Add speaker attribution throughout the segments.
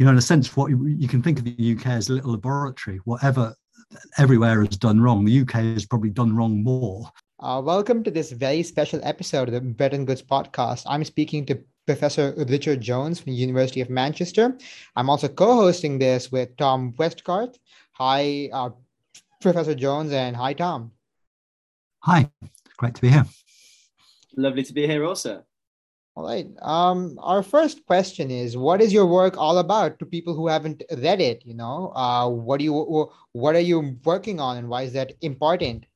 Speaker 1: you know, in a sense, what you, you can think of the UK as a little laboratory. Whatever everywhere has done wrong, the UK has probably done wrong more.
Speaker 2: Uh, welcome to this very special episode of the Bread and Goods podcast. I'm speaking to Professor Richard Jones from the University of Manchester. I'm also co-hosting this with Tom Westgarth. Hi, uh, Professor Jones, and hi, Tom.
Speaker 1: Hi, great to be here.
Speaker 3: Lovely to be here also.
Speaker 2: All right. Um, our first question is, what is your work all about to people who haven't read it? You know, uh, what do you, what are you working on, and why is that important?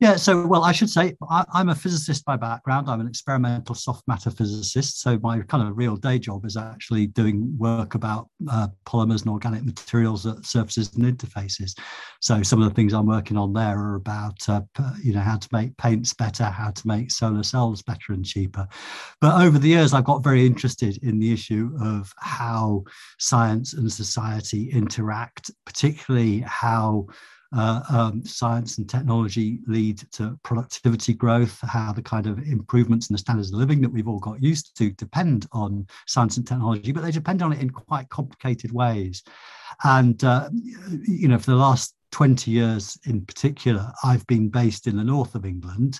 Speaker 1: Yeah, so well, I should say I, am a physicist by background. I'm an experimental soft matter physicist. So my kind of real day job is actually doing work about uh, polymers and organic materials at surfaces and interfaces. So some of the things I'm working on there are about uh, you know how to make paints better, how to make solar cells better and cheaper. But over the years, I've got very interested in the issue of how science and society interact, particularly how uh, um, science and technology lead to productivity growth, how the kind of improvements in the standards of living that we've all got used to depend on science and technology, but they depend on it in quite complicated ways. And, uh, you know, for the last 20 years in particular, I've been based in the north of England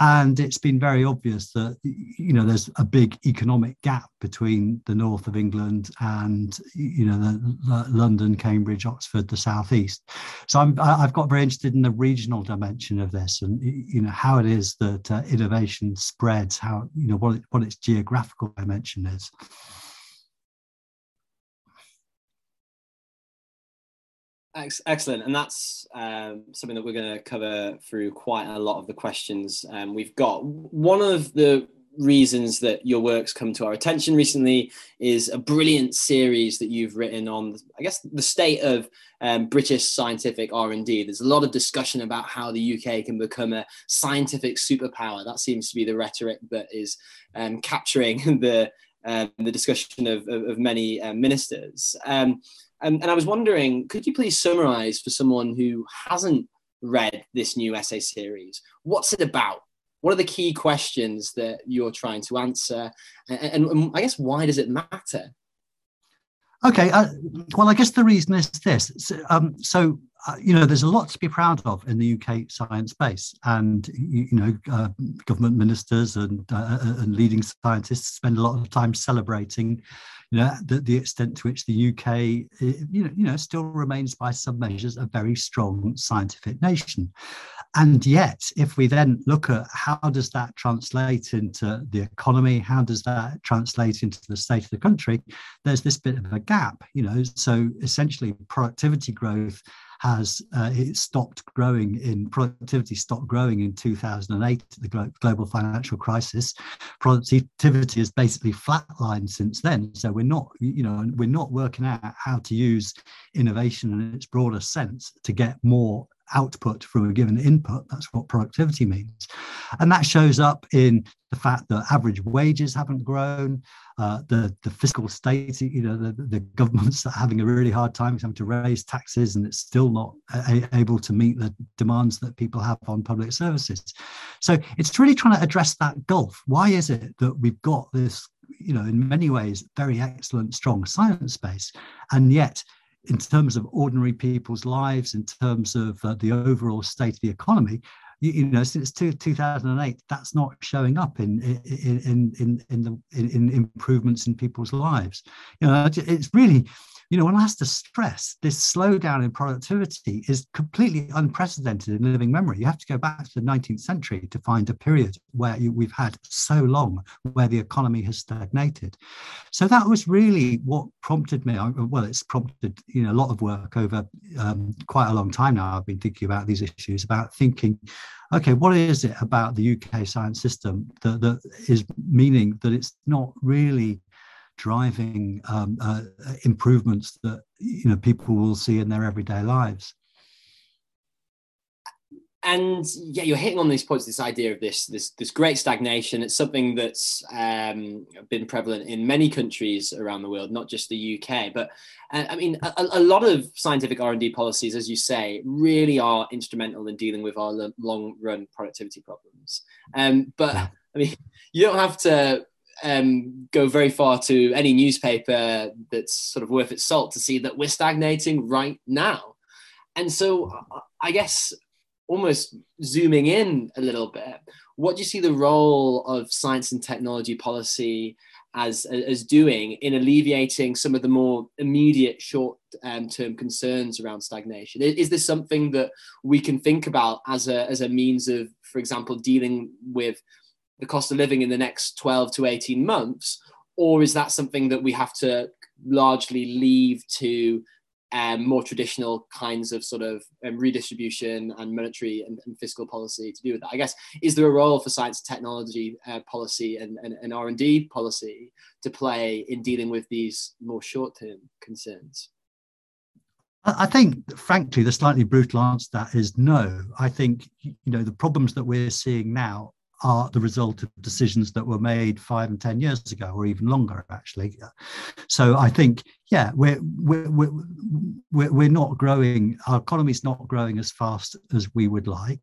Speaker 1: and it's been very obvious that you know there's a big economic gap between the north of England and you know the, the London, Cambridge, Oxford, the southeast. So I'm I've got very interested in the regional dimension of this and you know how it is that uh, innovation spreads, how you know what it, what its geographical dimension is.
Speaker 3: Excellent, and that's um, something that we're going to cover through quite a lot of the questions um, we've got. One of the reasons that your work's come to our attention recently is a brilliant series that you've written on, I guess, the state of um, British scientific R&D. There's a lot of discussion about how the UK can become a scientific superpower. That seems to be the rhetoric that is um, capturing the um, the discussion of, of, of many uh, ministers. Um, and I was wondering, could you please summarize for someone who hasn't read this new essay series? What's it about? What are the key questions that you're trying to answer? And, and, and I guess, why does it matter?
Speaker 1: Okay, uh, well, I guess the reason is this. So, um, so uh, you know, there's a lot to be proud of in the UK science base, and you, you know, uh, government ministers and, uh, uh, and leading scientists spend a lot of time celebrating, you know, the, the extent to which the UK, you know, you know, still remains by some measures a very strong scientific nation. And yet, if we then look at how does that translate into the economy, how does that translate into the state of the country, there's this bit of a gap, you know. So essentially, productivity growth has uh, it stopped growing in productivity stopped growing in 2008 the global financial crisis productivity has basically flatlined since then so we're not you know we're not working out how to use innovation in its broader sense to get more output from a given input. That's what productivity means. And that shows up in the fact that average wages haven't grown, uh, the, the fiscal state, you know, the, the governments are having a really hard time having to raise taxes and it's still not a, able to meet the demands that people have on public services. So it's really trying to address that gulf. Why is it that we've got this, you know, in many ways, very excellent, strong science base, and yet in terms of ordinary people's lives, in terms of uh, the overall state of the economy, you, you know, since two, 2008, that's not showing up in in in in, in the in, in improvements in people's lives. You know, it's really you know, one has to stress this slowdown in productivity is completely unprecedented in living memory. You have to go back to the 19th century to find a period where you, we've had so long where the economy has stagnated. So that was really what prompted me. Well, it's prompted you know a lot of work over um, quite a long time now. I've been thinking about these issues, about thinking okay, what is it about the UK science system that, that is meaning that it's not really driving um, uh, improvements that you know people will see in their everyday lives.
Speaker 3: And yeah you're hitting on these points this idea of this this this great stagnation. It's something that's um, been prevalent in many countries around the world not just the uk but uh, i mean a, a, lot of scientific r&d policies as you say really are instrumental in dealing with our long run productivity problems. Um, but i mean you don't have to um, go very far to any newspaper that's sort of worth its salt to see that we're stagnating right now. And so I guess almost zooming in a little bit, what do you see the role of science and technology policy as, as doing in alleviating some of the more immediate short um, term concerns around stagnation? Is, this something that we can think about as a, as a means of, for example, dealing with the cost of living in the next 12 to 18 months? Or is that something that we have to largely leave to um, more traditional kinds of sort of um, redistribution and monetary and, and, fiscal policy to do with that. I guess is there a role for science and technology uh, policy and, and, and R and D policy to play in dealing with these more short term concerns?
Speaker 1: I think, frankly, the slightly brutal answer to that is no. I think you know the problems that we're seeing now are the result of decisions that were made five and ten years ago, or even longer, actually. So I think yeah, we're, we're, we're, we're not growing, our economy's not growing as fast as we would like.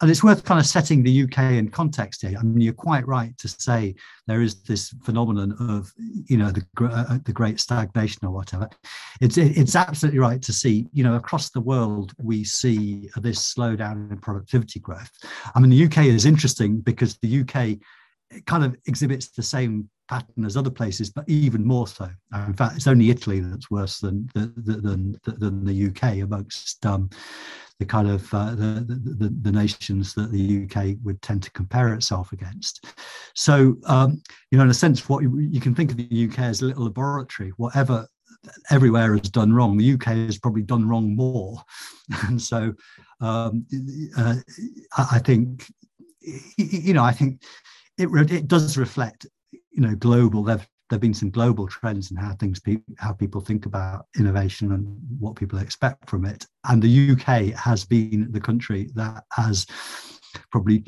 Speaker 1: And it's worth kind of setting the UK in context here. I mean, you're quite right to say there is this phenomenon of, you know, the, uh, the great stagnation or whatever. It's, it's absolutely right to see, you know, across the world, we see this slowdown in productivity growth. I mean, the UK is interesting because the UK kind of exhibits the same pattern as other places, but even more so. In fact, it's only Italy that's worse than than than the UK amongst um, the kind of uh, the, the, the nations that the UK would tend to compare itself against. So, um, you know, in a sense, what you, you can think of the UK as a little laboratory. Whatever everywhere has done wrong, the UK has probably done wrong more, and so um, uh, I think you know I think it, it does reflect you know global there have been some global trends in how things pe- how people think about innovation and what people expect from it. And the UK has been the country that has probably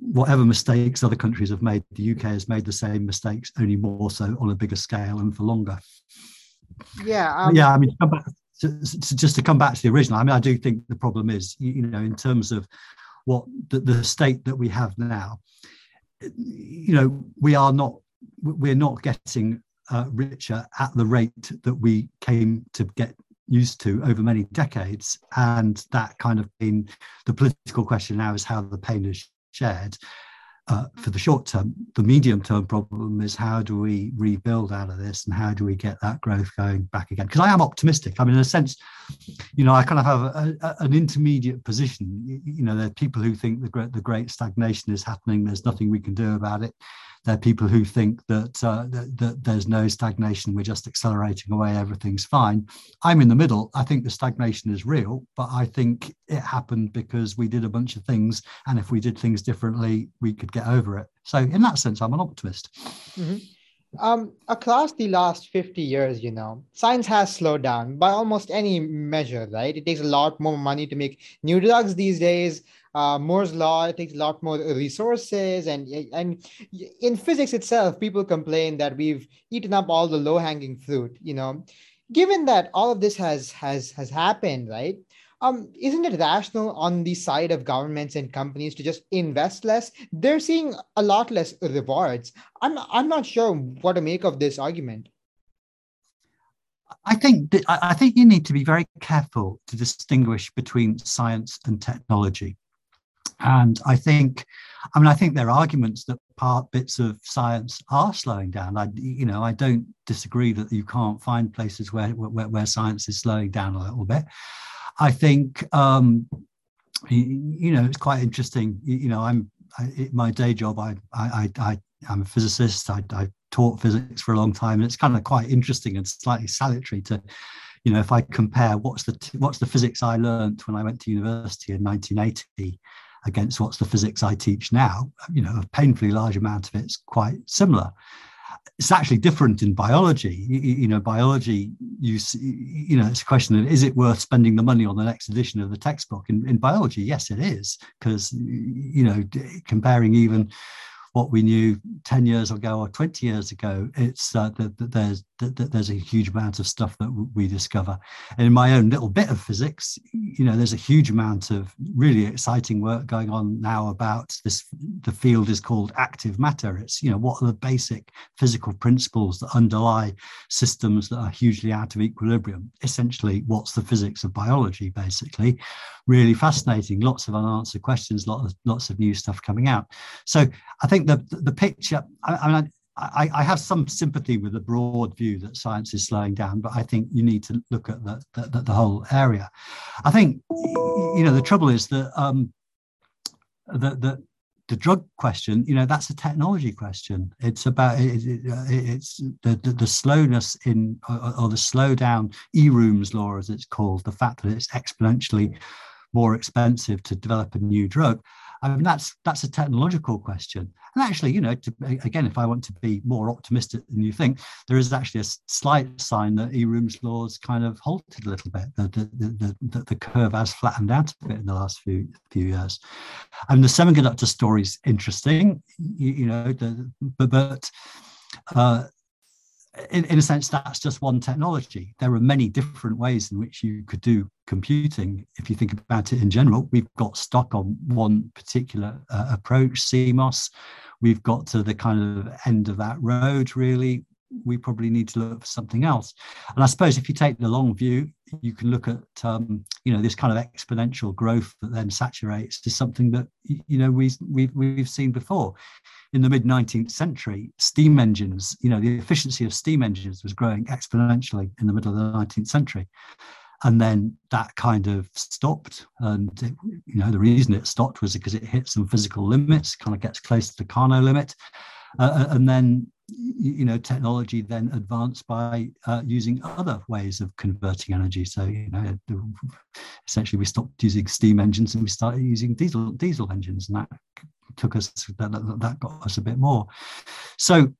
Speaker 1: whatever mistakes other countries have made the UK has made the same mistakes only more so on a bigger scale and for longer.
Speaker 2: Yeah um,
Speaker 1: yeah I mean just to come back to the original I mean I do think the problem is you, you know in terms of what the, the state that we have now you know we are not we're not getting uh, richer at the rate that we came to get used to over many decades. And that kind of been the political question now is how the pain is shared. Uh, for the short term, the medium term problem is how do we rebuild out of this and how do we get that growth going back again? Because I am optimistic. I mean, in a sense, you know, I kind of have a, a, an intermediate position. You, you, know, there are people who think the great, the great stagnation is happening. There's nothing we can do about it. There are people who think that, uh, that, that there's no stagnation, we're just accelerating away, everything's fine. I'm in the middle. I think the stagnation is real, but I think it happened because we did a bunch of things, and if we did things differently, we could get over it. So, in that sense, I'm an optimist.
Speaker 2: Mm-hmm. Um, across the last 50 years, you know, science has slowed down by almost any measure, right? It takes a lot more money to make new drugs these days uh, Moore's law it takes a lot more resources, and and in physics itself, people complain that we've eaten up all the low hanging fruit. You know, given that all of this has has has happened, right? Um, isn't it rational on the side of governments and companies to just invest less? They're seeing a lot less rewards. I'm I'm not sure what to make of this argument.
Speaker 1: I think I think you need to be very careful to distinguish between science and technology. And I think, I mean, I think there are arguments that part bits of science are slowing down. I, you know, I don't disagree that you can't find places where where, where science is slowing down a little bit. I think, um, you, know, it's quite interesting. You, know, I'm I, my day job. I I I I'm a physicist. I, I taught physics for a long time, and it's kind of quite interesting and slightly salutary to you know if i compare what's the what's the physics i learned when i went to university in 1980 against what's the physics I teach now, you know, a painfully large amount of it's quite similar. It's actually different in biology. You, you, know, biology, you see, you know, it's a question of is it worth spending the money on the next edition of the textbook? In, in biology, yes, it is, because, you know, comparing even what we knew 10 years ago or 20 years ago. It's uh, that, there's that, there's a huge amount of stuff that we discover. And in my own little bit of physics, you know, there's a huge amount of really exciting work going on now about this. The field is called active matter. It's you know what are the basic physical principles that underlie systems that are hugely out of equilibrium. Essentially, what's the physics of biology? Basically, really fascinating. Lots of unanswered questions. Lots of lots of new stuff coming out. So I think the the picture. I, I mean. I, I, have some sympathy with the broad view that science is slowing down, but I think you need to look at the, the, the whole area. I think, you know, the trouble is that um, the, the, the drug question, you know, that's a technology question. It's about it, it, it's the, the, the slowness in or, or the slowdown Eroom's law, as it's called, the fact that it's exponentially more expensive to develop a new drug. I mean, that's that's a technological question. And actually, you know, to, again, if I want to be more optimistic than you think, there is actually a slight sign that Eroom's laws kind of halted a little bit. The, the, the, the, curve has flattened out a bit in the last few few years. And the semiconductor story is interesting, you, you know, the, but, but uh, in, in a sense, that's just one technology. There are many different ways in which you could do computing. If you think about it in general, we've got stuck on one particular uh, approach, CMOS. We've got to the kind of end of that road, really. We probably need to look for something else. And I suppose if you take the long view, you can look at um, you know this kind of exponential growth that then saturates is something that you know we, we've we've seen before in the mid 19th century, steam engines, you know, the efficiency of steam engines was growing exponentially in the middle of the 19th century. And then that kind of stopped. And, it, you know, the reason it stopped was because it hit some physical limits, kind of gets close to the Carnot limit. Uh, uh and then, you know, technology then advanced by uh, using other ways of converting energy. So, you know, essentially we stopped using steam engines and we started using diesel diesel engines, and that took us that, that got us a bit more. So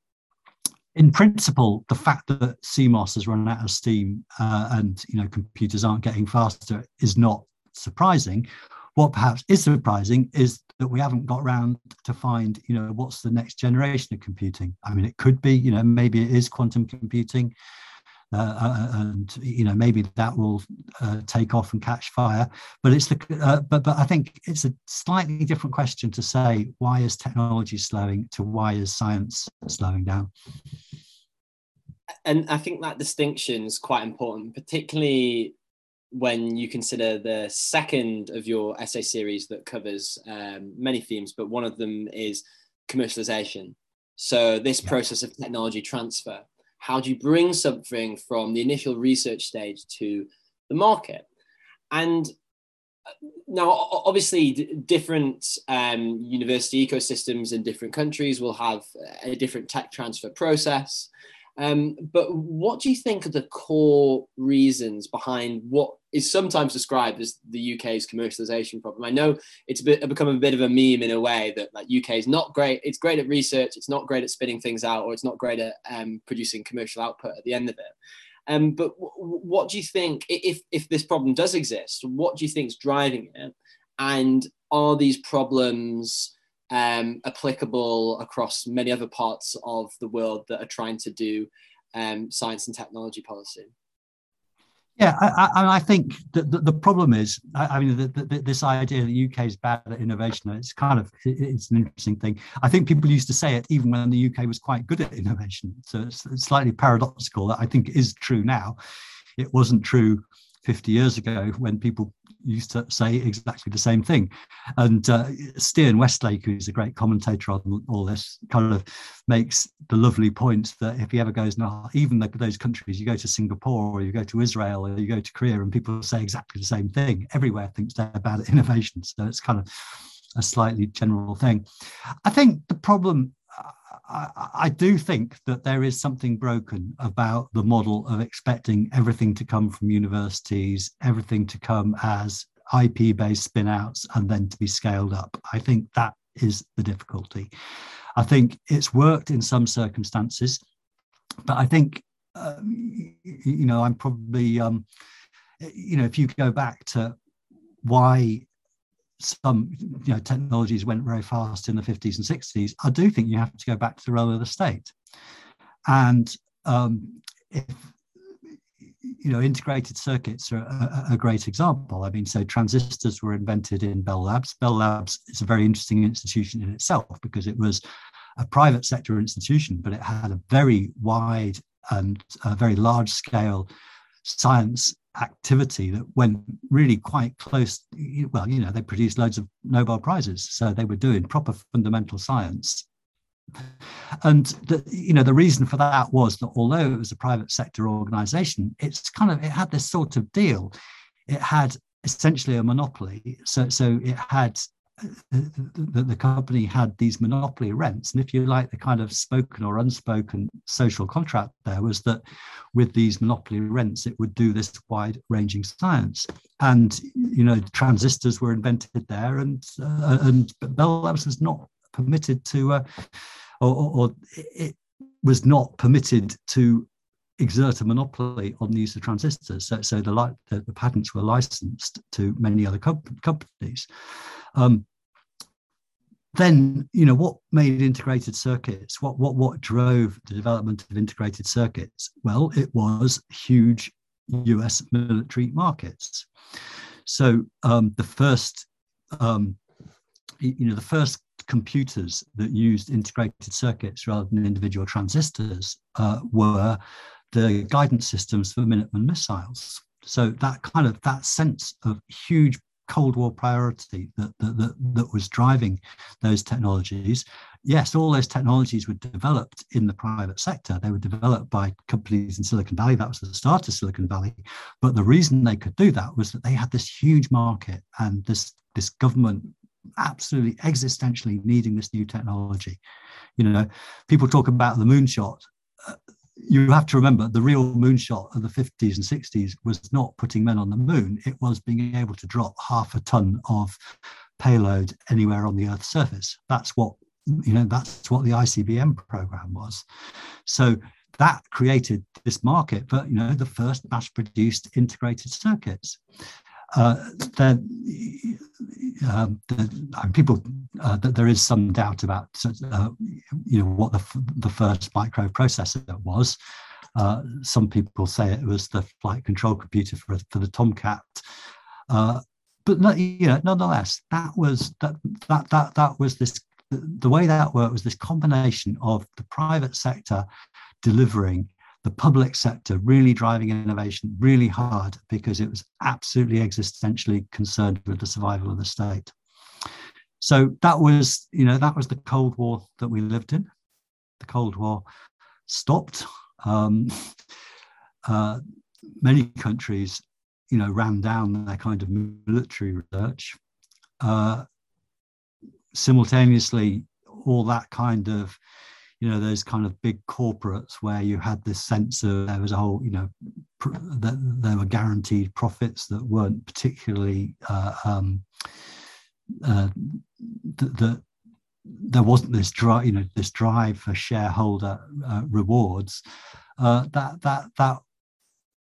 Speaker 1: in principle, the fact that CMOS has run out of steam uh, and you know computers aren't getting faster is not surprising. What perhaps is surprising is that we haven't got around to find you know what's the next generation of computing. I mean, it could be you know maybe it is quantum computing. Uh, uh, and you know maybe that will uh, take off and catch fire. But it's the uh, but but I think it's a slightly different question to say why is technology slowing to why is science slowing down.
Speaker 3: And I think that distinction is quite important, particularly when you consider the second of your essay series that covers um, many themes, but one of them is commercialization. So this yeah. process of technology transfer how do you bring something from the initial research stage to the market? And uh, now, obviously, different um, university ecosystems in different countries will have a different tech transfer process. Um, but what do you think are the core reasons behind what is sometimes described as the UK's commercialization problem? I know it's bit, become a bit of a meme in a way that like UK is not great. It's great at research. It's not great at spitting things out, or it's not great at um, producing commercial output at the end of it. Um, but w- what do you think if if this problem does exist? What do you think is driving it? And are these problems um, applicable across many other parts of the world that are trying to do um, science and technology policy.
Speaker 1: Yeah, I, I, I think that the, the, problem is, I, I mean, the, the, this idea that the UK is bad at innovation, it's kind of, it's an interesting thing. I think people used to say it even when the UK was quite good at innovation. So it's, it's slightly paradoxical that I think is true now. It wasn't true 50 years ago when people used to say exactly the same thing. And uh, Stian Westlake, who's a great commentator on all this, kind of makes the lovely point that if he ever goes, now, even the, those countries, you go to Singapore or you go to Israel or you go to Korea, and people say exactly the same thing. Everywhere thinks they're bad at innovation. So it's kind of a slightly general thing. I think the problem I, I, do think that there is something broken about the model of expecting everything to come from universities, everything to come as IP based spinouts, and then to be scaled up. I think that is the difficulty. I think it's worked in some circumstances, but I think, uh, you know, I'm probably, um, you know, if you go back to why some you know technologies went very fast in the 50s and 60s, I do think you have to go back to the role of the state. And um, if you know, integrated circuits are a, a, great example. I mean, so transistors were invented in Bell Labs. Bell Labs is a very interesting institution in itself because it was a private sector institution, but it had a very wide and a very large scale science activity that went really quite close. Well, you know, they produced loads of Nobel Prizes. So they were doing proper fundamental science and the, you know the reason for that was that although it was a private sector organization it's kind of it had this sort of deal it had essentially a monopoly so so it had the, the company had these monopoly rents and if you like the kind of spoken or unspoken social contract there was that with these monopoly rents it would do this wide ranging science and you know transistors were invented there and uh, and bell labs was not permitted to, uh, or, or, it was not permitted to exert a monopoly on the use of transistors. So, so the, the, the patents were licensed to many other comp- companies. Um, then, you know, what made integrated circuits? What what what drove the development of integrated circuits? Well, it was huge U.S. military markets. So um, the first, um, you know, the first computers that used integrated circuits rather than individual transistors uh, were the guidance systems for Minuteman missiles. So that kind of that sense of huge Cold War priority that, that, that, that, was driving those technologies. Yes, all those technologies were developed in the private sector. They were developed by companies in Silicon Valley. That was the start of Silicon Valley. But the reason they could do that was that they had this huge market and this, this government absolutely existentially needing this new technology. You know, people talk about the moonshot. You have to remember the real moonshot of the 50s and 60s was not putting men on the moon, it was being able to drop half a ton of payload anywhere on the Earth's surface. That's what you know, that's what the ICBM program was. So that created this market for you know the first mass-produced integrated circuits uh, that um, the, people uh, that there is some doubt about uh, you know what the, the first microprocessor was. Uh, some people say it was the flight control computer for, for the Tomcat. Uh, but not, you know, nonetheless, that was that that that that was this the way that worked was this combination of the private sector delivering the public sector really driving innovation really hard because it was absolutely existentially concerned with the survival of the state. So that was, you know, that was the Cold War that we lived in. The Cold War stopped. Um, uh, many countries, you know, ran down their kind of military research. Uh, simultaneously, all that kind of you know those kind of big corporates where you had this sense of there was a whole you know pr- that there were guaranteed profits that weren't particularly uh, um, uh, that there wasn't this drive you know this drive for shareholder uh, rewards uh, that that that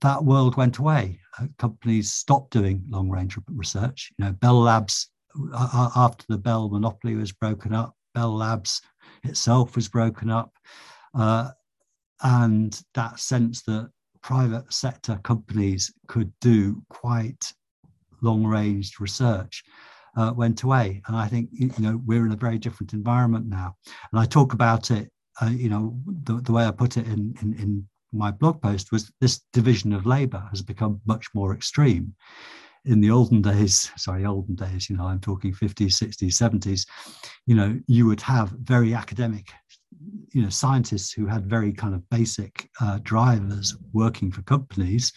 Speaker 1: that world went away. Uh, companies stopped doing long range research. You know bell labs uh, after the bell monopoly was broken up bell labs itself was broken up. Uh, and that sense that private sector companies could do quite long range research uh, went away. And I think, you know, we're in a very different environment now. And I talk about it, uh, you know, the, the way I put it in, in, in my blog post was this division of labor has become much more extreme in the olden days, sorry, olden days, you know, I'm talking 50s, 60s, 70s, you know, you would have very academic, you know, scientists who had very kind of basic uh, drivers working for companies.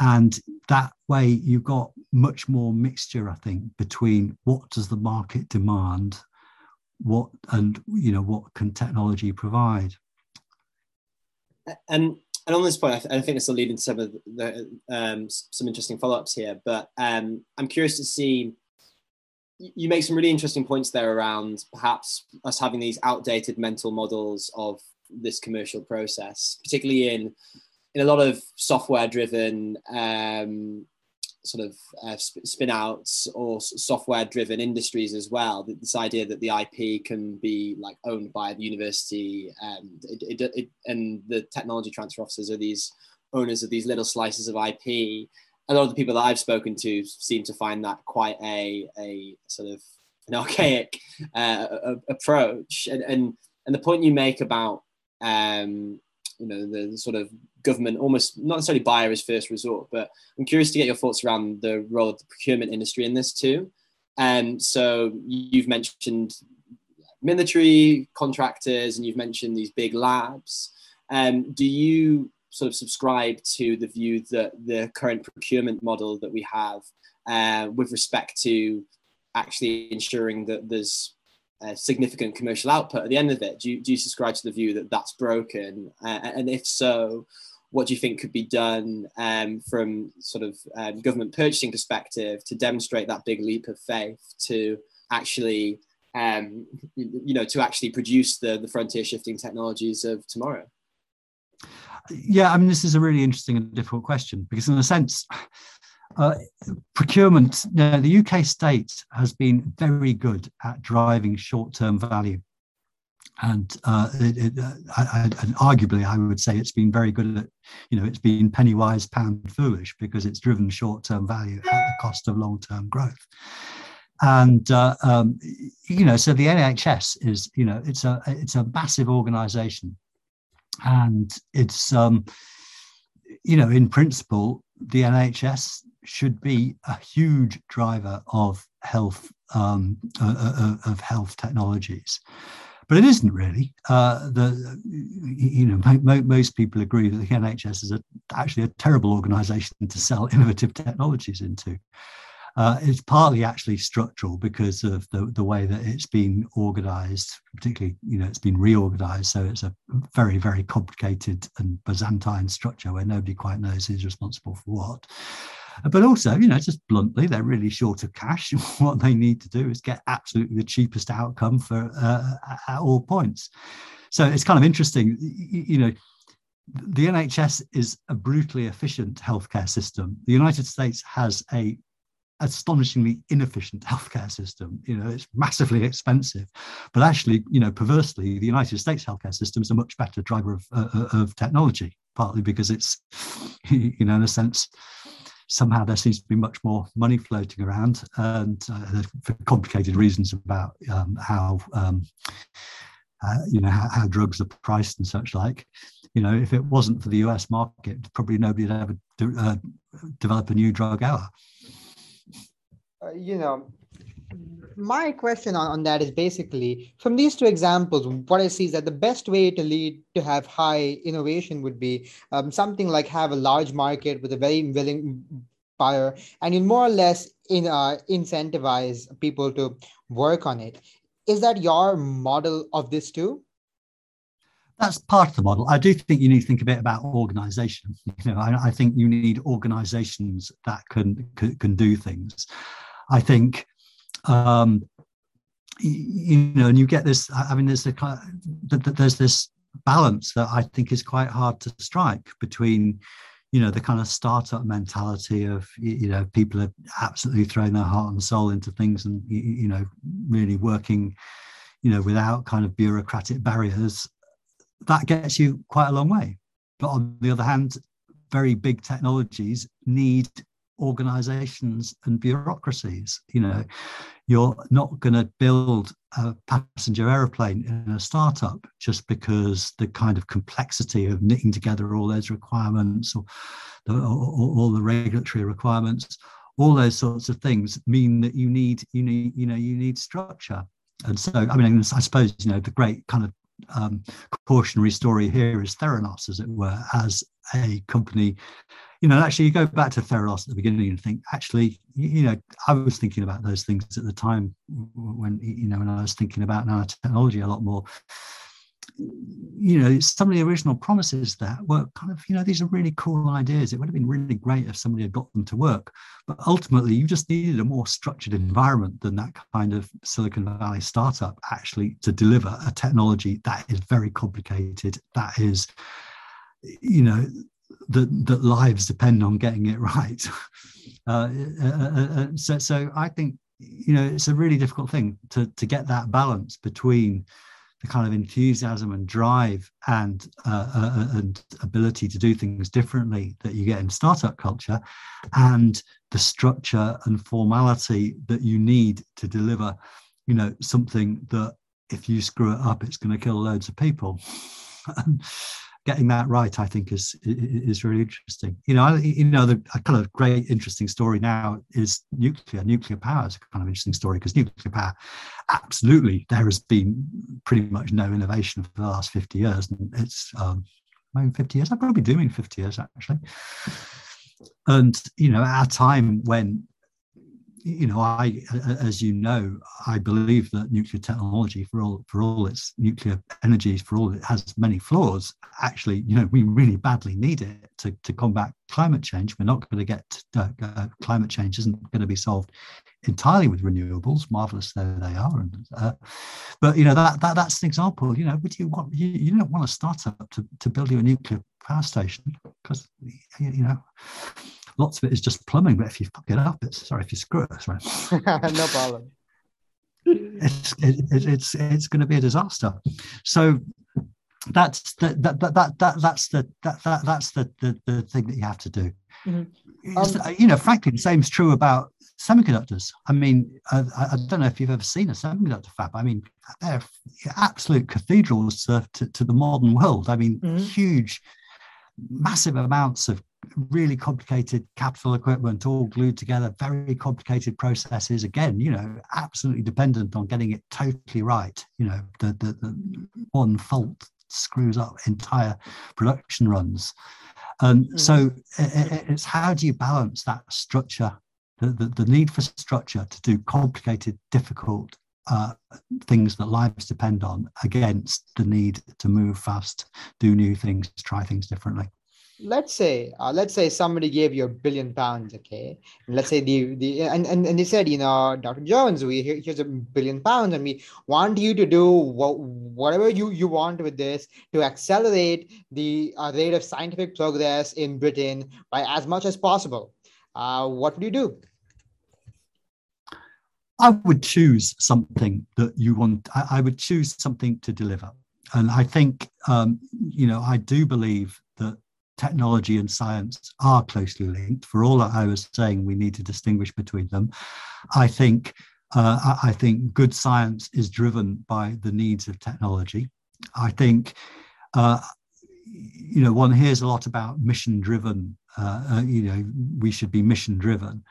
Speaker 1: And that way you got much more mixture, I think, between what does the market demand, what and you know what can technology provide.
Speaker 3: And and on this point, I, th- I think this will lead into some of the um, some interesting follow ups here. But um, I'm curious to see. You make some really interesting points there around perhaps us having these outdated mental models of this commercial process, particularly in in a lot of software driven um, sort of uh, spin outs or software driven industries as well. This idea that the IP can be like owned by the university and it, it, it, and the technology transfer officers are these owners of these little slices of IP. A lot of the people that I've spoken to seem to find that quite a, a sort of an archaic uh, approach. And, and, and the point you make about um, you know the, the, sort of government almost not necessarily buyer as first resort but i'm curious to get your thoughts around the role of the procurement industry in this too and um, so you've mentioned military contractors and you've mentioned these big labs um, do you sort of subscribe to the view that the current procurement model that we have uh, with respect to actually ensuring that there's a significant commercial output at the end of it. Do you, do you subscribe to the view that that's broken? Uh, and if so, what do you think could be done um, from sort of um, government purchasing perspective to demonstrate that big leap of faith to actually, um, you know, to actually produce the, the frontier shifting technologies of tomorrow?
Speaker 1: Yeah, I mean, this is a really interesting and difficult question because, in a sense, uh, procurement, you know, the UK state has been very good at driving short term value. And, uh, it, it, uh, I, and arguably, I would say it's been very good at, you know, it's been penny wise, pound foolish because it's driven short term value at the cost of long term growth. And uh, um, you know, so the NHS is, you know, it's a it's a massive organisation, and it's, um, you know, in principle, the NHS should be a huge driver of health um, uh, uh, uh, of health technologies but it isn't really. Uh, the you know mo- most people agree that the NHS is a, actually a terrible organisation to sell innovative technologies into. Uh, it's partly actually structural because of the, the way that it's been organised, particularly you know it's been reorganised, so it's a very very complicated and Byzantine structure where nobody quite knows who's responsible for what. But also, you know, just bluntly, they're really short of cash. what they need to do is get absolutely the cheapest outcome for uh, at all points. So it's kind of interesting, you know. The NHS is a brutally efficient healthcare system. The United States has a astonishingly inefficient healthcare system. You know, it's massively expensive, but actually, you know, perversely, the United States healthcare system is a much better driver of, uh, of technology, partly because it's, you know, in a sense, somehow there seems to be much more money floating around, and uh, for complicated reasons about um, how um, uh, you know how, how, drugs are priced and such like. You know, if it wasn't for the U.S. market, probably nobody would ever do, uh, develop a new drug ever.
Speaker 2: Uh, you know, my question on, on that is basically from these two examples what i see is that the best way to lead to have high innovation would be um, something like have a large market with a very willing buyer and you more or less in uh, incentivize people to work on it is that your model of this too
Speaker 1: that's part of the model. I do think you need to think a bit about organization. You know, I, I think you need organizations that can, can, can do things. I think um, you know, and you get this. I mean, there's a there's this balance that I think is quite hard to strike between, you know, the kind of startup mentality of you know people are absolutely throwing their heart and soul into things and you know really working, you know, without kind of bureaucratic barriers. That gets you quite a long way. But on the other hand, very big technologies need organizations and bureaucracies. You know, you're not going to build a passenger aeroplane in a startup just because the kind of complexity of knitting together all those requirements or, the, or, or all the regulatory requirements all those sorts of things mean that you need you need you know you need structure and so i mean i suppose you know the great kind of um, cautionary story here is theranos as it were as a company you know, actually, you go back to Theranos at the beginning and think, actually, you know, I was thinking about those things at the time when, you know, when I was thinking about nanotechnology a lot more. You know, some of the original promises that were kind of, you know, these are really cool ideas. It would have been really great if somebody had got them to work. But ultimately, you just needed a more structured environment than that kind of Silicon Valley startup actually to deliver a technology that is very complicated, that is, you know, that that lives depend on getting it right. Uh, uh, uh, uh, so so I think you know it's a really difficult thing to to get that balance between the kind of enthusiasm and drive and uh, uh, and ability to do things differently that you get in startup culture, and the structure and formality that you need to deliver, you know, something that if you screw it up, it's going to kill loads of people. getting that right, I think, is is really interesting. You know, you know, the kind of great interesting story now is nuclear. Nuclear power is a kind of interesting story because nuclear power, absolutely, there has been pretty much no innovation for the last fifty years, and it's um, maybe fifty years. I'm probably doing fifty years actually. And you know, at a time when you know, I, as you know, I believe that nuclear technology, for all for all its nuclear energies, for all it has many flaws, actually, you know, we really badly need it to, to combat climate change. We're not going to get uh, uh, climate change isn't going to be solved entirely with renewables, marvelous though they are. And, uh, but you know that, that that's an example. You know, would you want you, you don't want a startup to, to build you a nuclear power station because you know lots of it is just plumbing, but if you fuck it up, it's sorry if you screw it. Sorry.
Speaker 2: no problem.
Speaker 1: It's it, it's it's going to be a disaster. So that's the, that, that that that that's the that, that that's the, the the thing that you have to do. Mm-hmm. Um, you know, frankly, the same is true about semiconductors. I mean, I, I, don't know if you've ever seen a semiconductor fab. I mean, they're absolute cathedrals to, to, to the modern world. I mean, mm-hmm. huge, massive amounts of really complicated capital equipment all glued together, very complicated processes. Again, you know, absolutely dependent on getting it totally right. You know, the, the, the one fault screws up entire production runs. And mm. so it, it's how do you balance that structure, the, the, the need for structure to do complicated, difficult uh, things that lives depend on against the need to move fast, do new things, try things differently
Speaker 2: let's say uh, let's say somebody gave you a billion pounds okay? And let's say the the and, and, and they said you know dr jones we here's a billion pounds and we want you to do what, whatever you you want with this to accelerate the uh, rate of scientific progress in britain by as much as possible. Uh, what would you do?
Speaker 1: I would choose something that you want i, I would choose something to deliver. And i think um, you know i do believe technology and science are closely linked. For all that I was saying, we need to distinguish between them. I think uh, I think good science is driven by the needs of technology. I think uh, you know one hears a lot about mission driven. Uh, uh, you know we should be mission driven.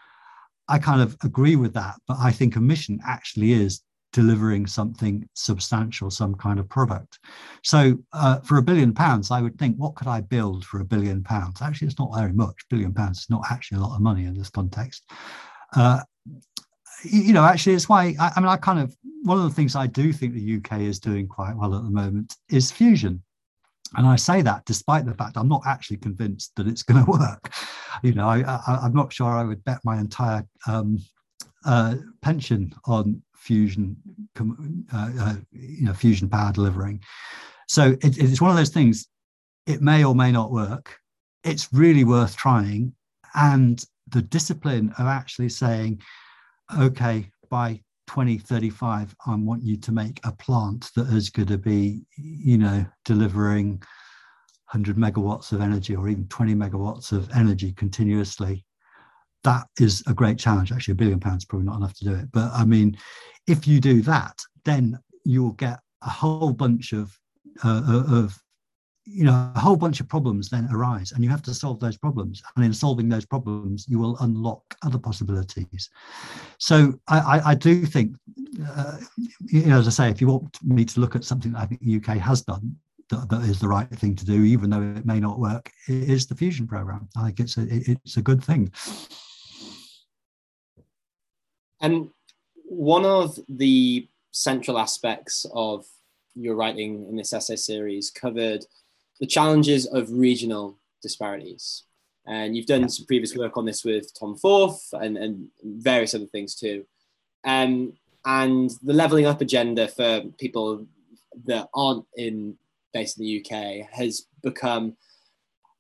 Speaker 1: I kind of agree with that, but I think a mission actually is delivering something substantial, some kind of product. So uh, for a billion pounds, I would think, what could I build for a billion pounds? Actually, it's not very much. Billion pounds is not actually a lot of money in this context. Uh, you know, actually, it's why I, I mean, I kind of one of the things I do think the UK is doing quite well at the moment is fusion. And I say that despite the fact I'm not actually convinced that it's going to work. You know, I, am not sure I would bet my entire um, uh, pension on fusion, uh, uh, you know, fusion power delivering. So it, it's one of those things. It may or may not work. It's really worth trying, and the discipline of actually saying, okay, by 2035, I want you to make a plant that is going to be, you know, delivering 100 megawatts of energy or even 20 megawatts of energy continuously that is a great challenge. Actually, a billion pounds is probably not enough to do it. But I mean, if you do that, then you'll get a whole bunch of uh, uh, of you know a whole bunch of problems then arise and you have to solve those problems and in solving those problems you will unlock other possibilities so i, I, I do think uh, you know as i say if you want me to look at something that i think the uk has done that, that is the right thing to do even though it may not work it is the fusion program i think it's a it, it's a good thing
Speaker 3: and one of the central aspects of your writing in this essay series covered the challenges of regional disparities. And you've done some previous work on this with Tom Forth and, and various other things too. Um, and the levelling up agenda for people that aren't in based in the UK has become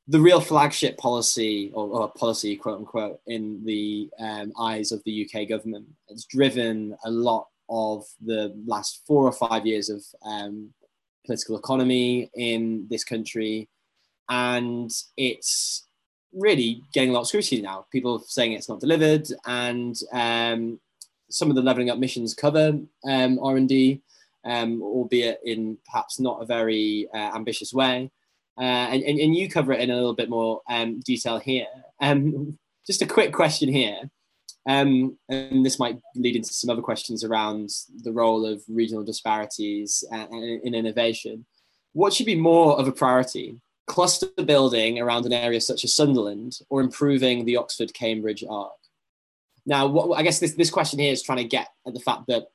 Speaker 3: the real flagship policy or, or, policy, quote unquote, in the um, eyes of the UK government. It's driven a lot of the last four or five years of um, political economy in this country. And it's really getting a lot of scrutiny now. People saying it's not delivered, and um, some of the leveling up missions cover um, R&D, um, albeit in perhaps not a very uh, ambitious way. Uh, and, and, and, you cover it in a little bit more um, detail here. Um, just a quick question here, um, and this might lead into some other questions around the role of regional disparities and, and in innovation. What should be more of a priority? Cluster building around an area such as Sunderland or improving the Oxford Cambridge arc? Now, what, I guess this, this question here is trying to get at the fact that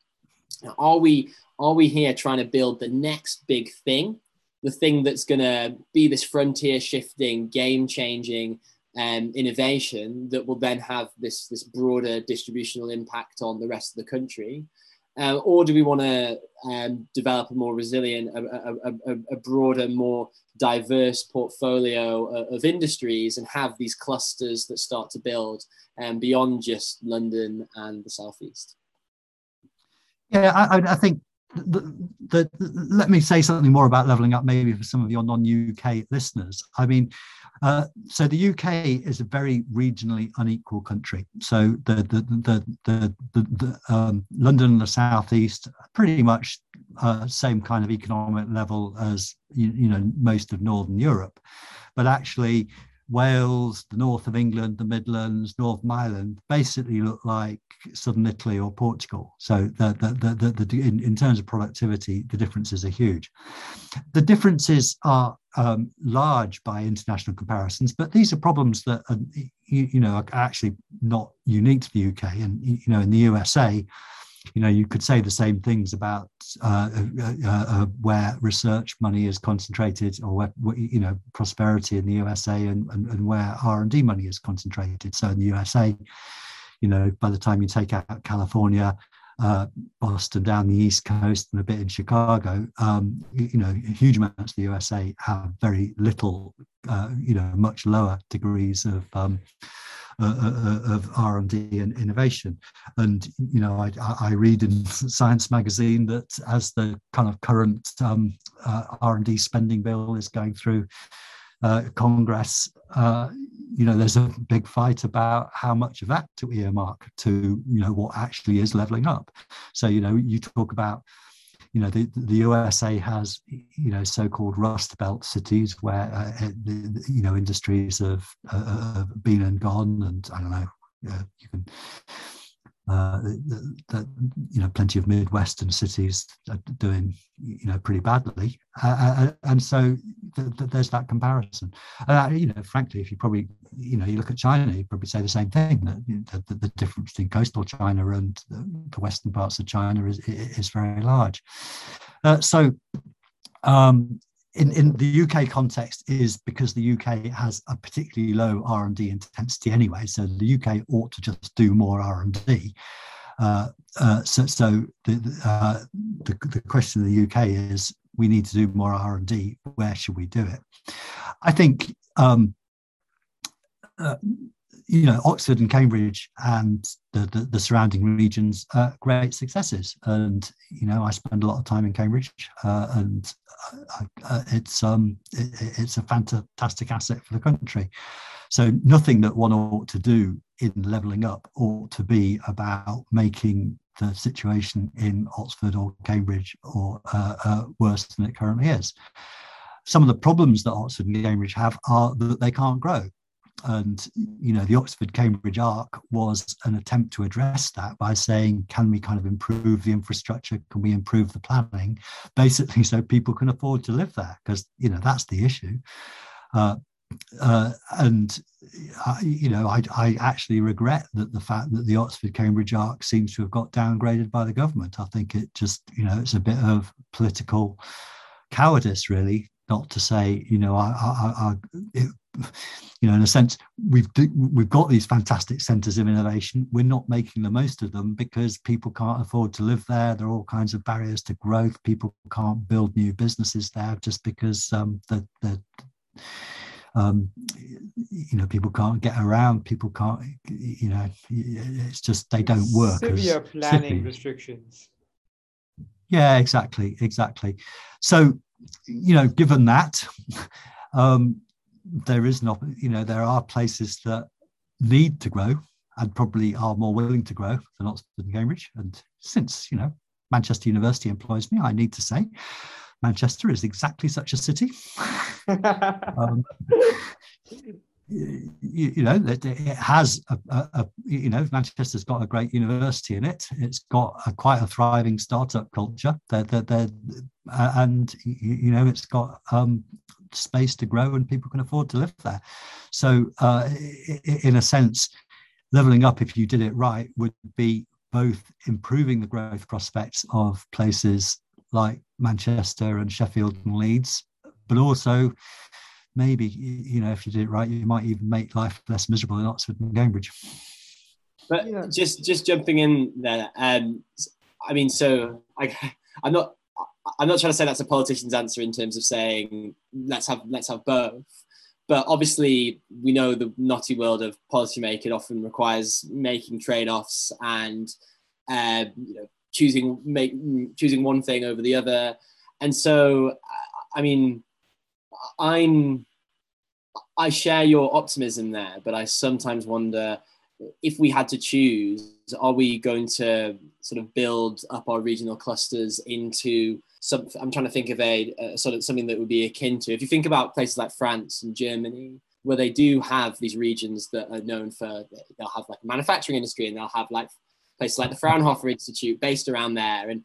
Speaker 3: are we are we here trying to build the next big thing, the thing that's going to be this frontier shifting, game changing um, innovation that will then have this this broader distributional impact on the rest of the country, uh, or do we want to um, develop a more resilient, a, a, a, broader, more diverse portfolio of, of, industries and have these clusters that start to build um, beyond just London and the southeast?
Speaker 1: Yeah, I, I think the, the, let me say something more about leveling up, maybe for some of your non-UK listeners. I mean, uh, so the UK is a very regionally unequal country. So the the the the, the, the um, London and the southeast, pretty much uh, same kind of economic level as you, you know most of Northern Europe, but actually Wales, the north of England, the Midlands, Northern Ireland basically look like southern Italy or Portugal. So the, the, the, the, in, in terms of productivity, the differences are huge. The differences are um, large by international comparisons, but these are problems that are, you, you know are actually not unique to the UK. And you know in the USA, you know, you could say the same things about uh, uh, uh, uh where research money is concentrated, or where you know prosperity in the USA, and, and, and where R and D money is concentrated. So in the USA, you know, by the time you take out California, uh, Boston down the East Coast and a bit in Chicago, um, you, know, huge amounts of the USA have very little, uh, you know, much lower degrees of um, uh, uh, uh, of R&D and innovation. And, you know, I, I, read in Science magazine that as the kind of current um, R&D spending bill is going through uh, Congress, uh, you know, there's a big fight about how much of that to earmark to, you know, what actually is leveling up. So, you know, you talk about you know the, the USA has you know so-called Rust Belt cities where uh, you know industries have, uh, been and gone, and I don't know uh, you can. Uh, that you know, plenty of Midwestern cities are doing you know pretty badly, uh, uh and so th- th- there's that comparison. Uh, you know, frankly, if you probably you know you look at China, you probably say the same thing that the, the difference between coastal China and the western parts of China is is very large. Uh, so um, in, in the UK context is because the UK has a particularly low R&D intensity anyway, so the UK ought to just do more R&D. Uh, uh, so so the, uh, the, the question in the UK is we need to do more R&D. Where should we do it? I think um, uh, you know, Oxford and Cambridge and the, the, the surrounding regions are great successes. And, you know, I spend a lot of time in Cambridge uh, and uh, uh, it's, um, it, it's a fantastic asset for the country. So nothing that one ought to do in levelling up ought to be about making the situation in Oxford or Cambridge or uh, uh, worse than it currently is. Some of the problems that Oxford and Cambridge have are that they can't grow and you know the oxford cambridge arc was an attempt to address that by saying can we kind of improve the infrastructure? Can we improve the planning? Basically so people can afford to live there because you know that's the issue. Uh, uh, and I, you know I, I actually regret that the fact that the oxford cambridge arc seems to have got downgraded by the government. I think it just you know it's a bit of political cowardice really not to say you know I, I, I it, you know, in a sense, we've we've got these fantastic centres of innovation. We're not making the most of them because people can't afford to live there. There are all kinds of barriers to growth. People can't build new businesses there just because um, the the Um, you know, people can't get around. People can't. You know, it's just they don't work.
Speaker 2: Severe planning restrictions.
Speaker 1: Yeah, exactly, exactly. So, you know, given that, um, there is not. You know, there are places that need to grow and probably are more willing to grow than Oxford and Cambridge. And since you know Manchester University employs me, I need to say Manchester is exactly such a city. um, you, know that it has a, a, a, you know Manchester's got a great university in it. It's got a, quite a thriving startup culture. They're, they're, they're, and you know it's got um, space to grow and people can afford to live there. So uh, in a sense, leveling up, if you did it right, would be both improving the growth prospects of places like Manchester and Sheffield and Leeds, but also maybe you know if you did it right, you might even make life less miserable in Oxford and Cambridge.
Speaker 3: But yeah. just just jumping in there, um, I mean, so I, I'm not I'm not trying to say that's a politician's answer in terms of saying let's have let's have both. But obviously, we know the knotty world of policymaking often requires making trade-offs and uh, you know choosing make choosing one thing over the other. And so, I mean, I'm I share your optimism there, but I sometimes wonder if we had to choose, are we going to sort of build up our regional clusters into some? I'm trying to think of a, a sort of something that would be akin to. If you think about places like France and Germany, where they do have these regions that are known for, they'll have like a manufacturing industry and they'll have like places like the Fraunhofer Institute based around there. And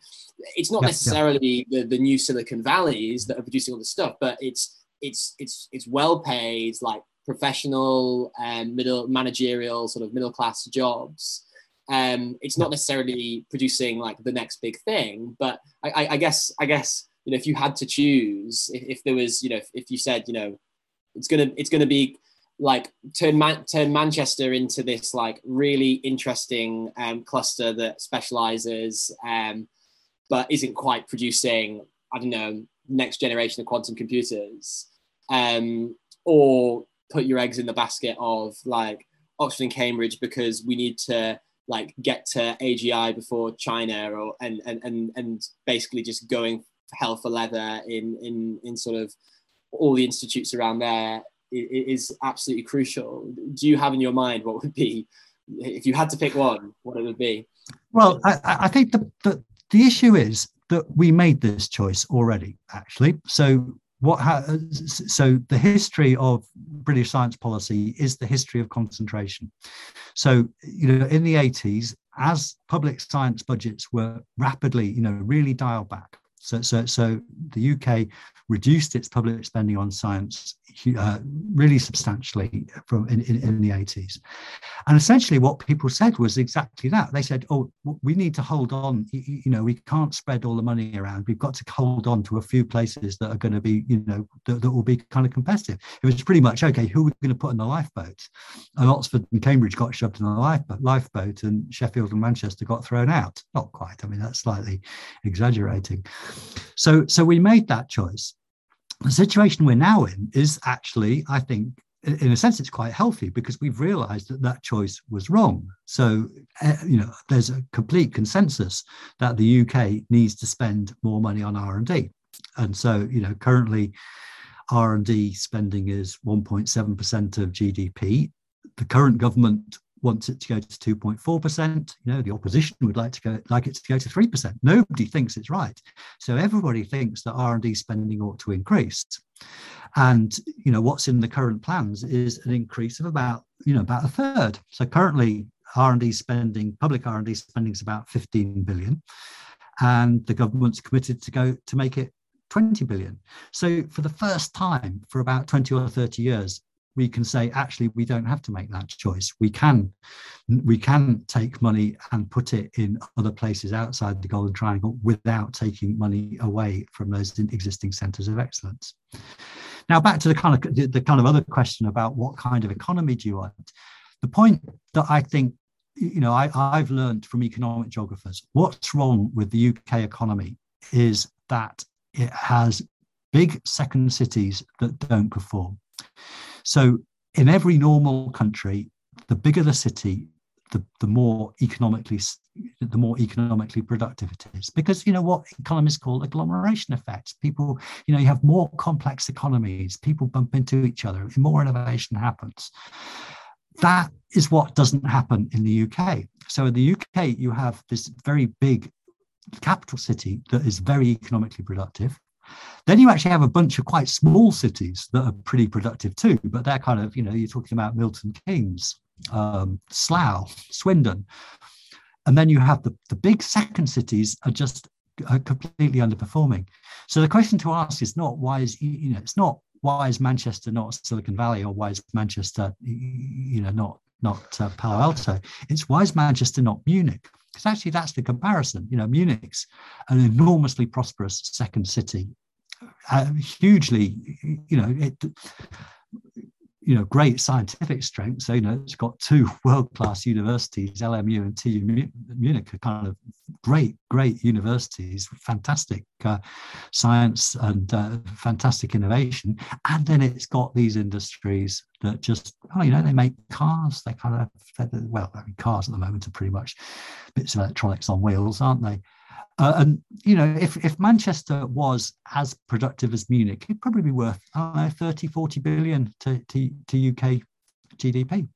Speaker 3: it's not necessarily The, the new Silicon Valleys that are producing all this stuff, but it's it's it's it's well paid, like professional and middle managerial sort of middle class jobs. Um, it's not necessarily producing like the next big thing, but I, I, I guess I guess you know if you had to choose, if, if there was you know if, if you said you know it's gonna it's gonna be like turn Man- turn Manchester into this like really interesting um, cluster that specializes um, but isn't quite producing I don't know next generation of quantum computers. Um, or put your eggs in the basket of like Oxford and Cambridge because we need to like get to AGI before China or and and and, and basically just going hell for leather in in in sort of all the institutes around there is absolutely crucial. Do you have in your mind what would be, if you had to pick one, what it would be?
Speaker 1: Well, I, I think the, the, the issue is that we made this choice already, actually. So what ha- so the history of british science policy is the history of concentration so you know in the 80s as public science budgets were rapidly you know really dialed back so, so, so the UK reduced its public spending on science uh, really substantially from in, in, in, the 80s. And essentially what people said was exactly that. They said, oh, we need to hold on. You, know, we can't spread all the money around. We've got to hold on to a few places that are going to be, you know, that, that will be kind of competitive. It was pretty much, okay, who are we going to put in the lifeboat? And Oxford and Cambridge got shoved in the lifeboat, lifeboat and Sheffield and Manchester got thrown out. Not quite. I mean, that's slightly exaggerating. So, so we made that choice. The situation we're now in is actually, I think, in a sense, it's quite healthy because we've realized that that choice was wrong. So, uh, you know, there's a complete consensus that the UK needs to spend more money on R&D. And so, you know, currently R&D spending is 1.7% of GDP. The current government wants it to go to 2.4%. You know, the opposition would like to go like it to go to 3%. Nobody thinks it's right. So everybody thinks that R&D spending ought to increase. And you know, what's in the current plans is an increase of about, you know, about a third. So currently R&D spending, public R&D spending is about 15 billion. And the government's committed to go to make it 20 billion. So for the first time for about 20 or 30 years, we can say actually we don't have to make that choice. We can we can take money and put it in other places outside the golden triangle without taking money away from those existing centers of excellence. Now back to the kind of the kind of other question about what kind of economy do you want? The point that i think you know I, i've learned from economic geographers what's wrong with the uk economy is that it has big second cities that don't perform So in every normal country, the bigger the city, the, the more economically the more economically productive it is. Because you know what? Economists call agglomeration effects. People you know you have more complex economies. People bump into each other. More innovation happens. That is what doesn't happen in the uk so in the uk you have this very big capital city that is very economically productive then you actually have a bunch of quite small cities that are pretty productive too, but they're kind of, you know, you're talking about Milton Keynes, um, Slough, Swindon. And then you have the, the big second cities are just are completely underperforming. So the question to ask is not why is, you know, it's not why is Manchester not Silicon Valley or why is Manchester, you know, not not uh, Palo Alto. It's why is Manchester not Munich? Because actually, that's the comparison. You know, Munich's an enormously prosperous second city, uh, hugely, you know, it, you know, great scientific strength. So, you know, it's got two world-class universities, LMU and TU Munich, are kind of great, great universities, fantastic uh, science and uh, fantastic innovation. And then it's got these industries that just, oh, you know, they make cars. They kind of, well, I mean, cars at the moment are pretty much bits of electronics on wheels, aren't they? Uh, and you know, if, if Manchester was as productive as Munich, it'd probably be worth know, 30, 40 billion to, to, to UK GDP.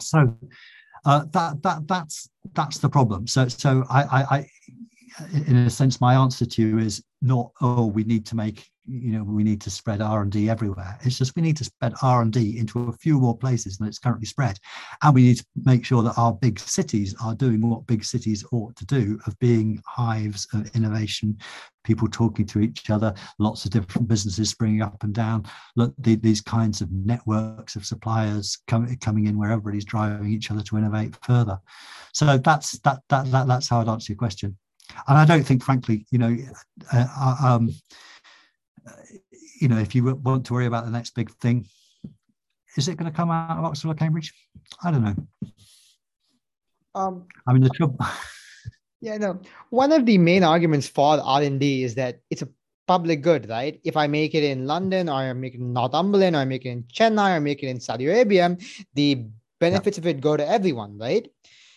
Speaker 1: So uh, that that that's that's the problem. So so I, I, I in a sense, my answer to you is not oh we need to make you know we need to spread r&d everywhere. It's just we need to spread r&d into a few more places than it's currently spread. And we need to make sure that our big cities are doing what big cities ought to do of being hives of innovation people talking to each other lots of different businesses springing up and down. Look the, these kinds of networks of suppliers coming coming in where everybody's driving each other to innovate further. So that's that, that, that that's how i'd answer your question. And i don't think frankly you know uh, uh um, you know, if you want to worry about the next big thing, is it going to come out of Oxford or Cambridge? I don't know. Um, I mean, the trouble.
Speaker 2: yeah, no. One of the main arguments for R and D is that it's a public good, right? If I make it in London, or I make it in Northumberland, or I make it in Chennai, or I make it in Saudi Arabia, the benefits yeah. of it go to everyone, right?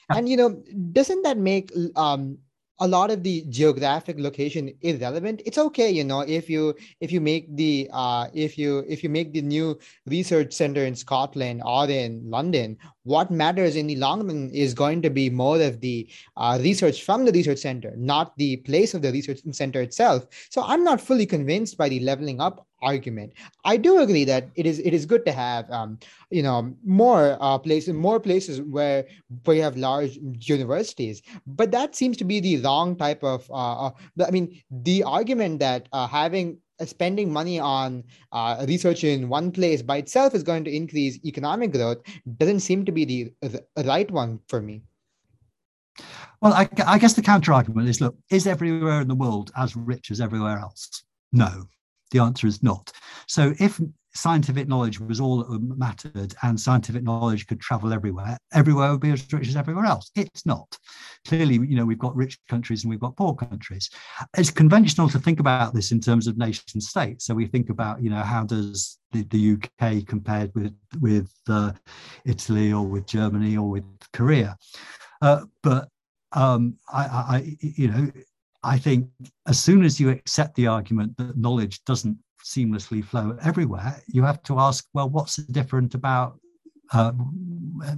Speaker 2: Yeah. And you know, doesn't that make um, a lot of the geographic location is relevant it's okay you know if you if you make the uh if you if you make the new research center in scotland or in london what matters in the long run is going to be more of the uh, research from the research center not the place of the research center itself. So i'm not fully convinced by the leveling up argument. I do agree that it is it is good to have um, you know more uh, places more places where where you have large universities, but that seems to be the wrong type of. Uh, uh, I mean, the argument that uh, having uh, spending money on uh, research in one place by itself is going to increase economic growth doesn't seem to be the, right one for me.
Speaker 1: Well, I, I guess the counter argument is look, is everywhere in the world as rich as everywhere else? No, the answer is not. So if scientific knowledge was all that mattered and scientific knowledge could travel everywhere, everywhere would be as rich as everywhere else. It's not. Clearly, you know, we've got rich countries and we've got poor countries. It's conventional to think about this in terms of nation states. So we think about, you know, how does the, the UK compared with with uh, Italy or with Germany or with Korea? Uh, but um, I, I, you know, I think as soon as you accept the argument that knowledge doesn't seamlessly flow everywhere, you have to ask, well, what's different about, uh,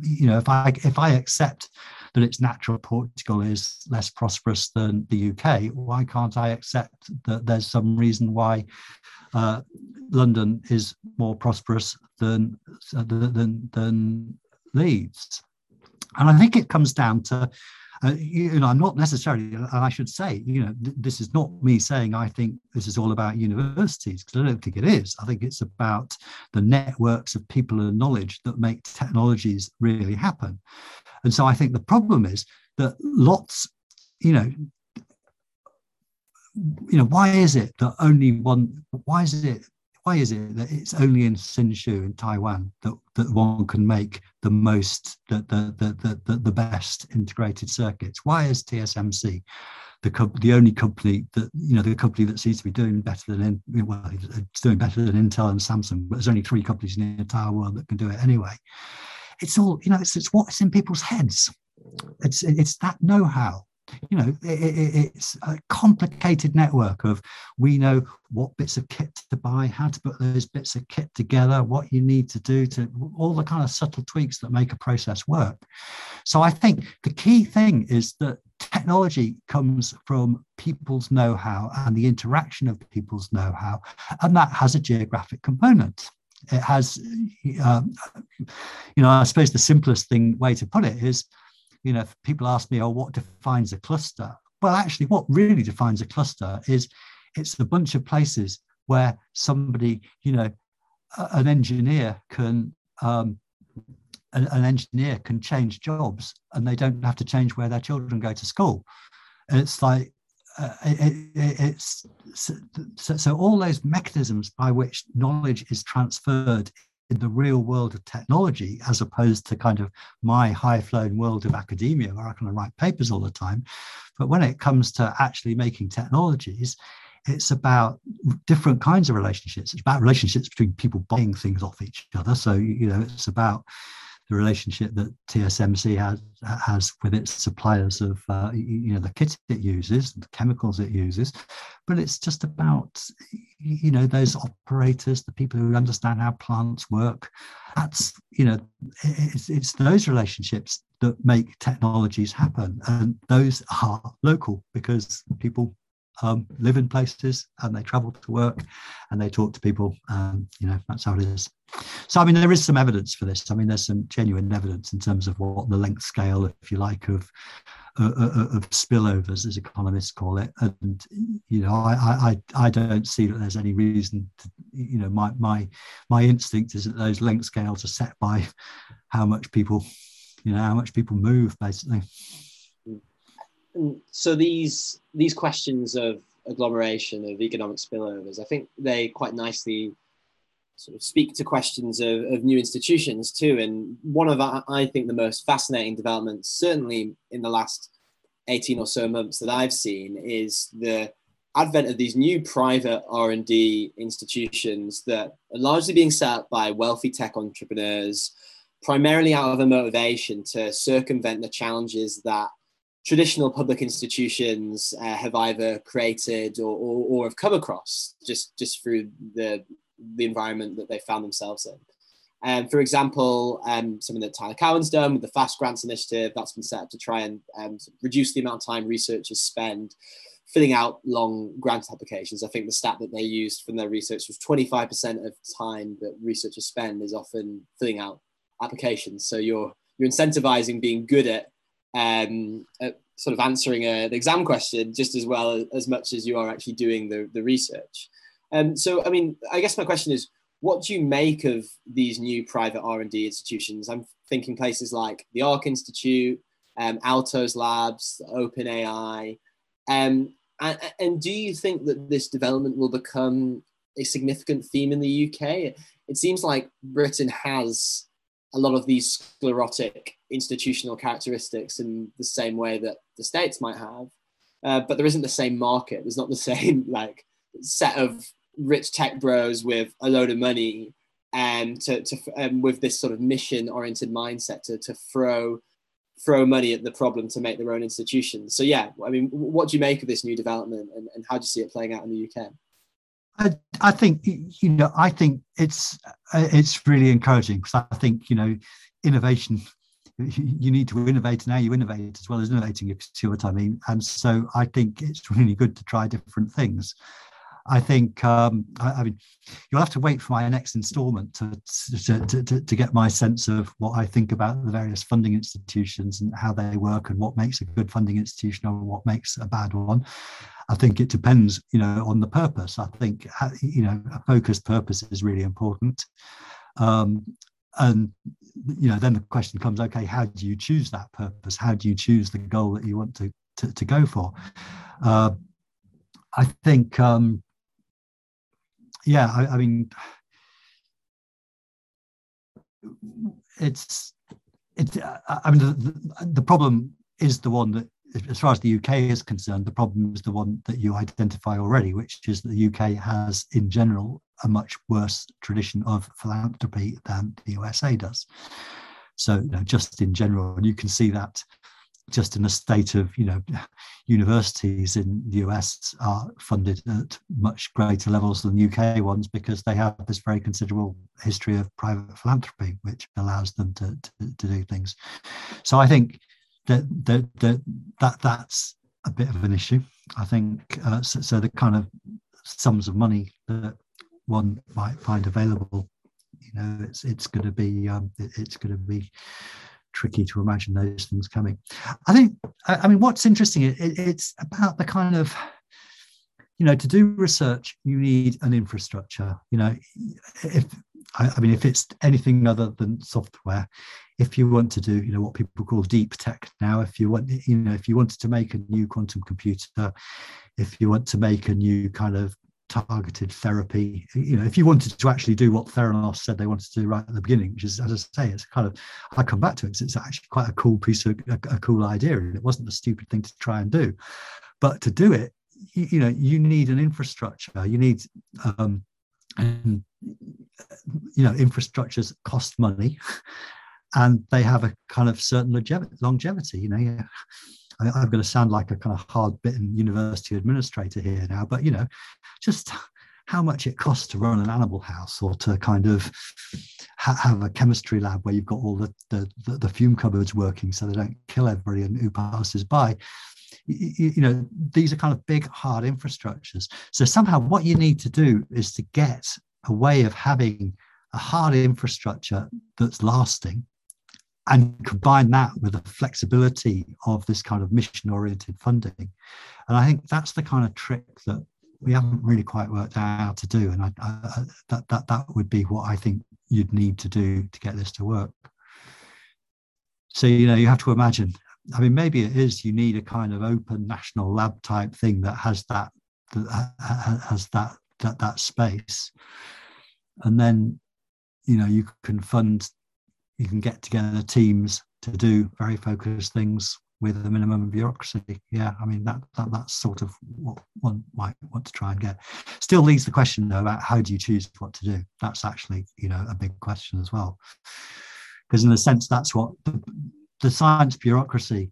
Speaker 1: you know, if I if I accept that it's natural Portugal is less prosperous than the UK, why can't I accept that there's some reason why uh, London is more prosperous than than than Leeds? And I think it comes down to uh, you know, I'm not necessarily, and I should say, you know, th- this is not me saying I think this is all about universities, because I don't think it is. I think it's about the networks of people and knowledge that make technologies really happen. And so I think the problem is that lots, you know, you know, why is it that only one, why is it why is it that it's only in Hsinchu in Taiwan that, that one can make the most the the the the, the best integrated circuits? Why is tsmc the the only company that you know the company that seems to be doing better than well it's doing better than intel and samsung but there's only three companies in the entire world that can do it anyway. It's all you know it's, it's what's in people's heads. It's it's that know-how you know it, it, it's a complicated network of we know what bits of kit to buy how to put those bits of kit together what you need to do to all the kind of subtle tweaks that make a process work. So i think the key thing is that technology comes from people's know-how and the interaction of people's know-how and that has a geographic component. It has um, you know i suppose the simplest thing way to put it is you know, people ask me, oh, what defines a cluster? Well, actually, what really defines a cluster is it's a bunch of places where somebody, you know, an engineer can, um, an, an engineer can change jobs and they don't have to change where their children go to school. And it's like, uh, it, it, it's so, so all those mechanisms by which knowledge is transferred the real world of technology, as opposed to kind of my high flown world of academia where I can write papers all the time. But when it comes to actually making technologies, it's about different kinds of relationships. It's about relationships between people buying things off each other. So, you know, it's about the relationship that TSMC has has with its suppliers of uh, you know the kit it uses, the chemicals it uses, but it's just about you know those operators, the people who understand how plants work. That's you know it's, it's those relationships that make technologies happen, and those are local because people um, live in places and they travel to work and they talk to people. Um, you know, that's how it is. So, I mean, there is some evidence for this. I mean, there's some genuine evidence in terms of what the length scale, if you like, of uh, uh, uh of spillovers, as economists call it. And you know, I I I don't see that there's any reason. To, you know, my my my instinct is that those length scales are set by how much people, you know, how much people move, basically.
Speaker 3: So these these questions of agglomeration of economic spillovers, I think they quite nicely sort of speak to questions of, of new institutions too. And one of, I think, the most fascinating developments, certainly in the last 18 or so months that I've seen, is the advent of these new private R&D institutions that are largely being set up by wealthy tech entrepreneurs, primarily out of a motivation to circumvent the challenges that traditional public institutions uh, have either created or, or, or, have come across just, just through the the environment that they found themselves in. Um, for example, um, something that Tyler Cowen's done with the Fast Grants Initiative, that's been set up to try and um, reduce the amount of time researchers spend filling out long grant applications. I think the stat that they used from their research was 25% of time that researchers spend is often filling out applications. So you're you're incentivizing being good at, um, at sort of answering a, an exam question just as well as, as much as you are actually doing the, the research. Um, so, I mean, I guess my question is, what do you make of these new private R&D institutions? I'm thinking places like the Arc Institute, um, Altos Labs, OpenAI. Um, and, and, do you think that this development will become a significant theme in the UK? It seems like Britain has a lot of these sclerotic institutional characteristics in the same way that the States might have. Uh, but there isn't the same market. There's not the same like set of rich tech bros with a load of money and to, to um, with this sort of mission oriented mindset to, to throw throw money at the problem to make their own institutions. So yeah, I mean, what do you make of this new development and, and how do you see it playing out in the UK?
Speaker 1: I, I think you know I think it's it's really encouraging because I think you know innovation you need to innovate and now you innovate as well as innovating if you see what I mean and so I think it's really good to try different things I think um, I, I, mean you'll have to wait for my next instalment to to, to, to, to get my sense of what I think about the various funding institutions and how they work and what makes a good funding institution or what makes a bad one. I think it depends, you know, on the purpose. I think you know a focused purpose is really important. Um, and you know then the question comes okay how do you choose that purpose? How do you choose the goal that you want to to, to go for? Uh, i think um, yeah, I, I mean, it's it, uh, I mean, the, the, problem is the one that, as far as the UK is concerned, the problem is the one that you identify already, which is that the UK has, in general, a much worse tradition of philanthropy than the USA does. So, you know, just in general, and you can see that just in the state of you know universities in the US are funded at much greater levels than UK ones because they have this very considerable history of private philanthropy which allows them to, to, to do things so I think that, that that that that's a bit of an issue I think uh, so, so the kind of sums of money that one might find available you know it's it's going to be um, it, it's going to be tricky to imagine those things coming. I think, I mean, what's interesting, it, it's about the kind of, you know, to do research, you need an infrastructure. You know, if I, mean, if it's anything other than software, if you want to do, you know, what people call deep tech now, if you want, you know, if you wanted to make a new quantum computer, if you want to make a new kind of targeted therapy. You know, if you wanted to actually do what Theranos said they wanted to do right at the beginning, which is, as I say, it's kind of, I come back to it it's actually quite a cool piece of a, a, cool idea, and it wasn't a stupid thing to try and do. But to do it, you, you know, you need an infrastructure. You need, um, and you know, infrastructures cost money, and they have a kind of certain longevity. You know, I, am going to sound like a kind of hard bitten university administrator here now, but you know, just how much it costs to run an animal house or to kind of ha- have a chemistry lab where you've got all the, the, the, the fume cupboards working so they don't kill everybody and who passes by. You know, these are kind of big, hard infrastructures. So somehow what you need to do is to get a way of having a hard infrastructure that's lasting and combine that with the flexibility of this kind of mission oriented funding. And I think that's the kind of trick that we haven't really quite worked out how to do. And I, I, that, that, that would be what I think you'd need to do to get this to work. So, you know, you have to imagine, I mean, maybe it is you need a kind of open national lab type thing that has that, that has that, that, that space. And then, you know, you can fund you can get together teams to do very focused things with a minimum of bureaucracy. Yeah, I mean that, that that's sort of what one might want to try and get. Still leaves the question though about how do you choose what to do. That's actually you know a big question as well, because in a sense that's what the, the science bureaucracy,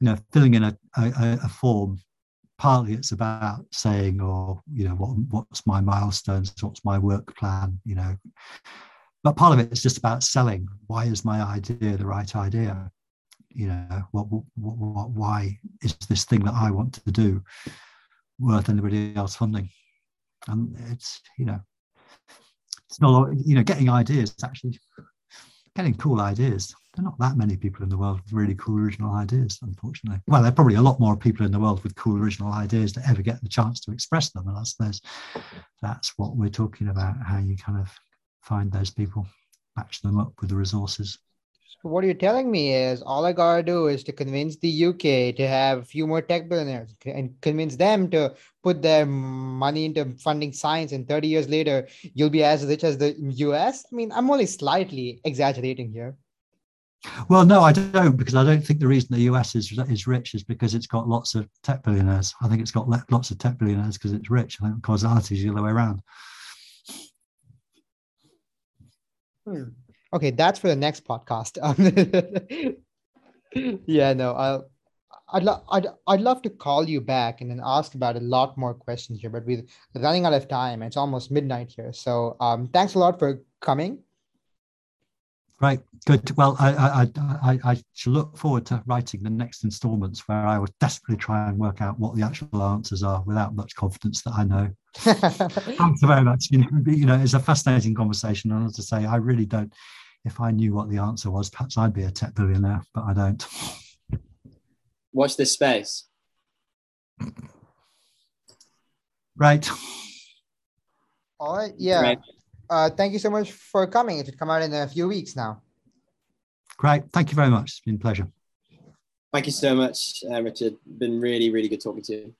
Speaker 1: you know, filling in a, a, a form. Partly it's about saying, or oh, you know, what what's my milestones, what's my work plan, you know, but part of it is just about selling. Why is my idea the right idea? You know, what, what, what, why is this thing that I want to do worth anybody else funding? And it's, you know, it's not, you know, getting ideas, actually getting cool ideas. There are not that many people in the world with really cool original ideas, unfortunately. Well, there are probably a lot more people in the world with cool original ideas that ever get the chance to express them. And I suppose that's what we're talking about, how you kind of find those people, match them up with the resources.
Speaker 2: So what you're telling me is all I gotta do is to convince the UK to have a few more tech billionaires and convince them to put their money into funding science, and 30 years later, you'll be as rich as the US. I mean, I'm only slightly exaggerating here.
Speaker 1: Well, no, I don't, because I don't think the reason the US is is rich is because it's got lots of tech billionaires. I think it's got lots of tech billionaires because it's rich. I think causality is the other way around.
Speaker 2: Hmm. Okay, that's for the next podcast. yeah, no, I'll. I'd, lo- I'd, I'd love to call you back and then ask about a lot more questions here, but we're running out of time. It's almost midnight here. So um, thanks a lot for coming.
Speaker 1: Right, good. Well, I, I, I, I should look forward to writing the next installments where I will desperately try and work out what the actual answers are without much confidence that I know. Thanks very much. You know, you know, it's a fascinating conversation. And as I say, I really don't. If I knew what the answer was, perhaps I'd be a tech billionaire, but I don't.
Speaker 3: Watch this space.
Speaker 1: Right.
Speaker 2: All right. Yeah. Right uh, thank you so much for coming. It should come out in a few weeks now.
Speaker 1: Great. Thank you very much. It's been a pleasure.
Speaker 3: Thank you so much, uh, Richard. Been really, really good talking to you.